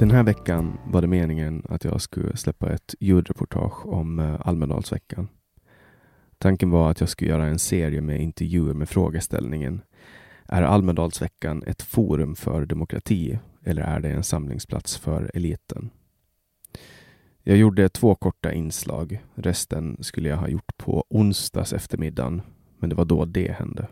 Den här veckan var det meningen att jag skulle släppa ett ljudreportage om eh, Almedalsveckan. Tanken var att jag skulle göra en serie med intervjuer med frågeställningen Är Almedalsveckan ett forum för demokrati eller är det en samlingsplats för eliten? Jag gjorde två korta inslag. Resten skulle jag ha gjort på onsdags eftermiddagen, men det var då det hände.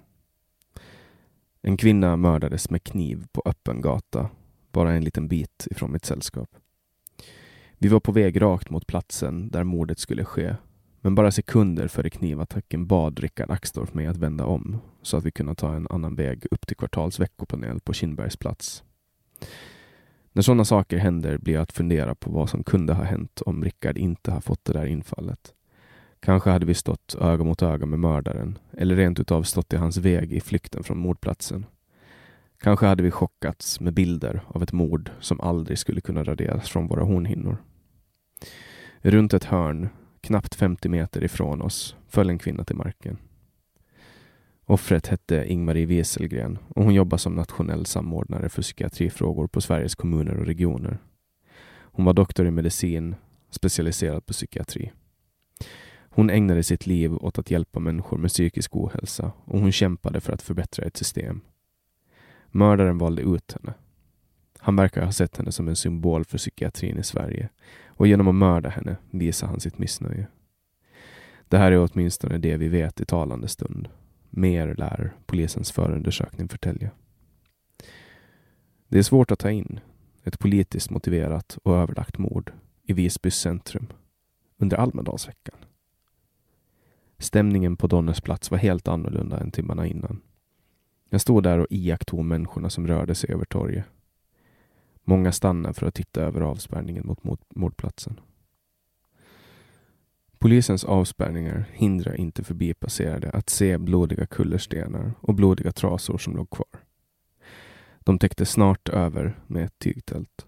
En kvinna mördades med kniv på öppen gata, bara en liten bit ifrån mitt sällskap. Vi var på väg rakt mot platsen där mordet skulle ske men bara sekunder före knivattacken bad Rickard Axdorff mig att vända om så att vi kunde ta en annan väg upp till Kvartals veckopanel på Kindbergs plats. När sådana saker händer blir jag att fundera på vad som kunde ha hänt om Rickard inte har fått det där infallet. Kanske hade vi stått öga mot öga med mördaren eller rent utav stått i hans väg i flykten från mordplatsen. Kanske hade vi chockats med bilder av ett mord som aldrig skulle kunna raderas från våra hornhinnor. Runt ett hörn Knappt 50 meter ifrån oss föll en kvinna till marken. Offret hette Ingmarie Wieselgren och hon jobbar som nationell samordnare för psykiatrifrågor på Sveriges kommuner och regioner. Hon var doktor i medicin, specialiserad på psykiatri. Hon ägnade sitt liv åt att hjälpa människor med psykisk ohälsa och hon kämpade för att förbättra ett system. Mördaren valde ut henne. Han verkar ha sett henne som en symbol för psykiatrin i Sverige och genom att mörda henne visar han sitt missnöje. Det här är åtminstone det vi vet i talande stund. Mer lär polisens förundersökning förtälja. Det är svårt att ta in ett politiskt motiverat och överlagt mord i Visbys centrum under Almedalsveckan. Stämningen på Donners plats var helt annorlunda än timmarna innan. Jag stod där och iakttog människorna som rörde sig över torget. Många stannade för att titta över avspärrningen mot mordplatsen. Polisens avspärrningar hindrar inte förbipasserade att se blodiga kullerstenar och blodiga trasor som låg kvar. De täckte snart över med ett tygtält.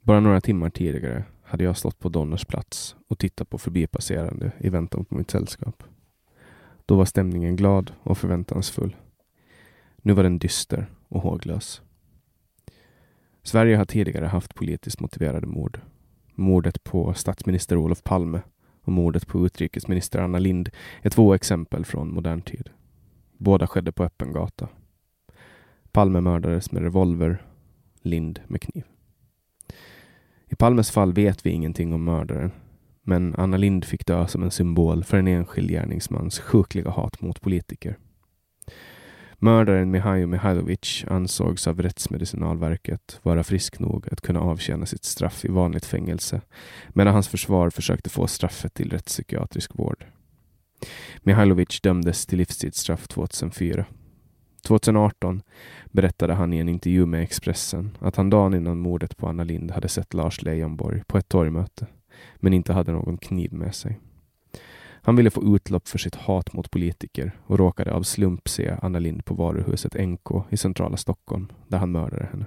Bara några timmar tidigare hade jag stått på Donners plats och tittat på förbipasserande i väntan på mitt sällskap. Då var stämningen glad och förväntansfull. Nu var den dyster och håglös. Sverige har tidigare haft politiskt motiverade mord. Mordet på statsminister Olof Palme och mordet på utrikesminister Anna Lind är två exempel från modern tid. Båda skedde på öppen gata. Palme mördades med revolver, Lind med kniv. I Palmes fall vet vi ingenting om mördaren, men Anna Lind fick dö som en symbol för en enskild gärningsmans sjukliga hat mot politiker. Mördaren Mihailo Mihailovic ansågs av Rättsmedicinalverket vara frisk nog att kunna avtjäna sitt straff i vanligt fängelse, medan hans försvar försökte få straffet till rättspsykiatrisk vård. Mihailovic dömdes till livstidsstraff 2004. 2018 berättade han i en intervju med Expressen att han dagen innan mordet på Anna Lind hade sett Lars Leijonborg på ett torgmöte, men inte hade någon kniv med sig. Han ville få utlopp för sitt hat mot politiker och råkade av slump se Anna Lind på varuhuset NK i centrala Stockholm, där han mördade henne.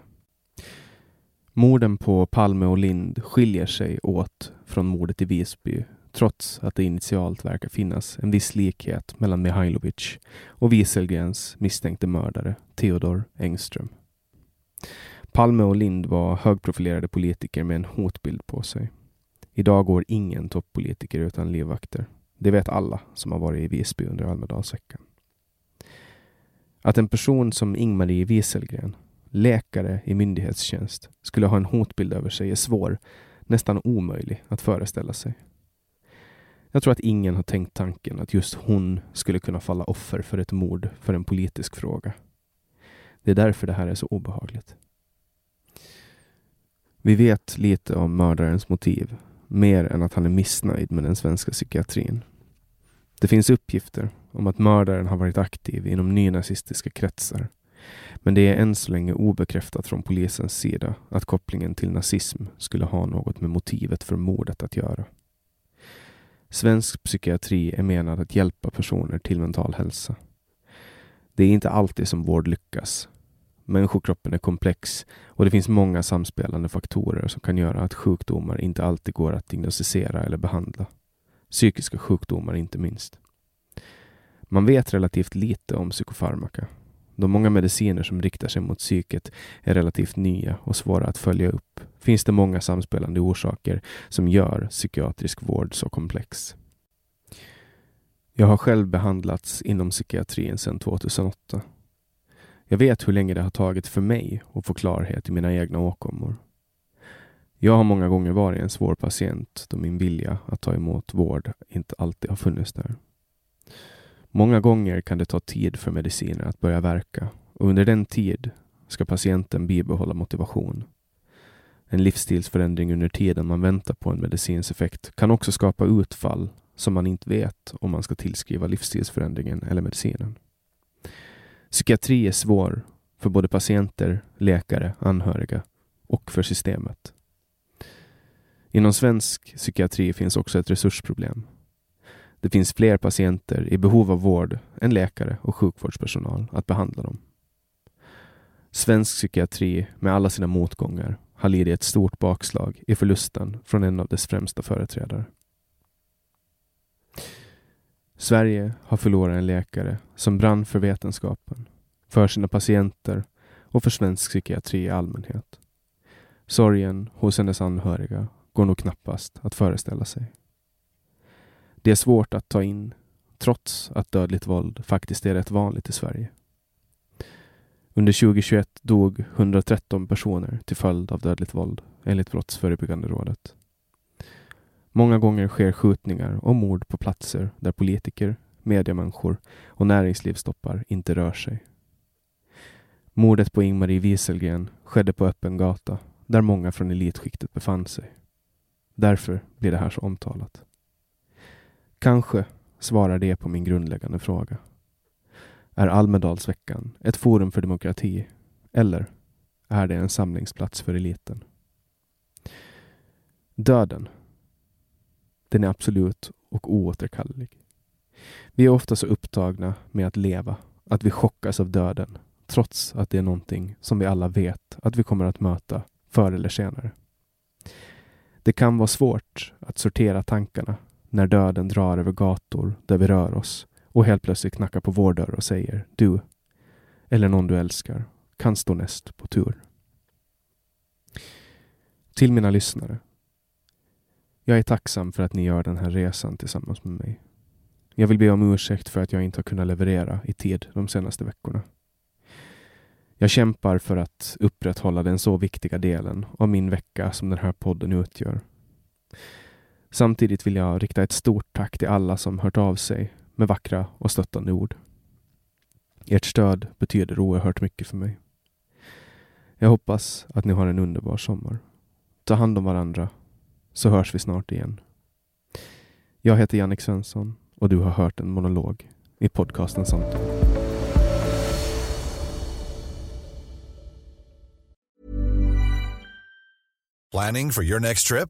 Morden på Palme och Lind skiljer sig åt från mordet i Visby trots att det initialt verkar finnas en viss likhet mellan Mihailovic och Wieselgrens misstänkte mördare Theodor Engström. Palme och Lind var högprofilerade politiker med en hotbild på sig. Idag går ingen toppolitiker utan livvakter. Det vet alla som har varit i Visby under Almedalsveckan. Att en person som Ingmarie Wieselgren, läkare i myndighetstjänst, skulle ha en hotbild över sig är svår, nästan omöjlig att föreställa sig. Jag tror att ingen har tänkt tanken att just hon skulle kunna falla offer för ett mord för en politisk fråga. Det är därför det här är så obehagligt. Vi vet lite om mördarens motiv, mer än att han är missnöjd med den svenska psykiatrin. Det finns uppgifter om att mördaren har varit aktiv inom nynazistiska kretsar. Men det är än så länge obekräftat från polisens sida att kopplingen till nazism skulle ha något med motivet för mordet att göra. Svensk psykiatri är menad att hjälpa personer till mental hälsa. Det är inte alltid som vård lyckas. Människokroppen är komplex och det finns många samspelande faktorer som kan göra att sjukdomar inte alltid går att diagnostisera eller behandla. Psykiska sjukdomar inte minst. Man vet relativt lite om psykofarmaka. De många mediciner som riktar sig mot psyket är relativt nya och svåra att följa upp. Finns det många samspelande orsaker som gör psykiatrisk vård så komplex. Jag har själv behandlats inom psykiatrin sedan 2008. Jag vet hur länge det har tagit för mig att få klarhet i mina egna åkommor. Jag har många gånger varit en svår patient då min vilja att ta emot vård inte alltid har funnits där. Många gånger kan det ta tid för mediciner att börja verka och under den tid ska patienten bibehålla motivation. En livsstilsförändring under tiden man väntar på en medicins effekt kan också skapa utfall som man inte vet om man ska tillskriva livsstilsförändringen eller medicinen. Psykiatri är svår för både patienter, läkare, anhöriga och för systemet. Inom svensk psykiatri finns också ett resursproblem. Det finns fler patienter i behov av vård än läkare och sjukvårdspersonal att behandla dem. Svensk psykiatri med alla sina motgångar har lidit ett stort bakslag i förlusten från en av dess främsta företrädare. Sverige har förlorat en läkare som brann för vetenskapen, för sina patienter och för svensk psykiatri i allmänhet. Sorgen hos hennes anhöriga går nog knappast att föreställa sig. Det är svårt att ta in, trots att dödligt våld faktiskt är rätt vanligt i Sverige. Under 2021 dog 113 personer till följd av dödligt våld, enligt Brottsförebyggande rådet. Många gånger sker skjutningar och mord på platser där politiker, mediemänniskor och näringslivstoppar inte rör sig. Mordet på Ingmarie Wieselgren skedde på öppen gata där många från elitskiktet befann sig. Därför blir det här så omtalat. Kanske svarar det på min grundläggande fråga. Är Almedalsveckan ett forum för demokrati eller är det en samlingsplats för eliten? Döden. Den är absolut och oåterkallelig. Vi är ofta så upptagna med att leva att vi chockas av döden trots att det är någonting som vi alla vet att vi kommer att möta förr eller senare. Det kan vara svårt att sortera tankarna när döden drar över gator där vi rör oss och helt plötsligt knackar på vår dörr och säger du eller någon du älskar kan stå näst på tur. Till mina lyssnare. Jag är tacksam för att ni gör den här resan tillsammans med mig. Jag vill be om ursäkt för att jag inte har kunnat leverera i tid de senaste veckorna. Jag kämpar för att upprätthålla den så viktiga delen av min vecka som den här podden utgör. Samtidigt vill jag rikta ett stort tack till alla som hört av sig med vackra och stöttande ord. Ert stöd betyder oerhört mycket för mig. Jag hoppas att ni har en underbar sommar. Ta hand om varandra, så hörs vi snart igen. Jag heter Jannik Svensson och du har hört en monolog i podcasten Samtal. Planning for your next trip?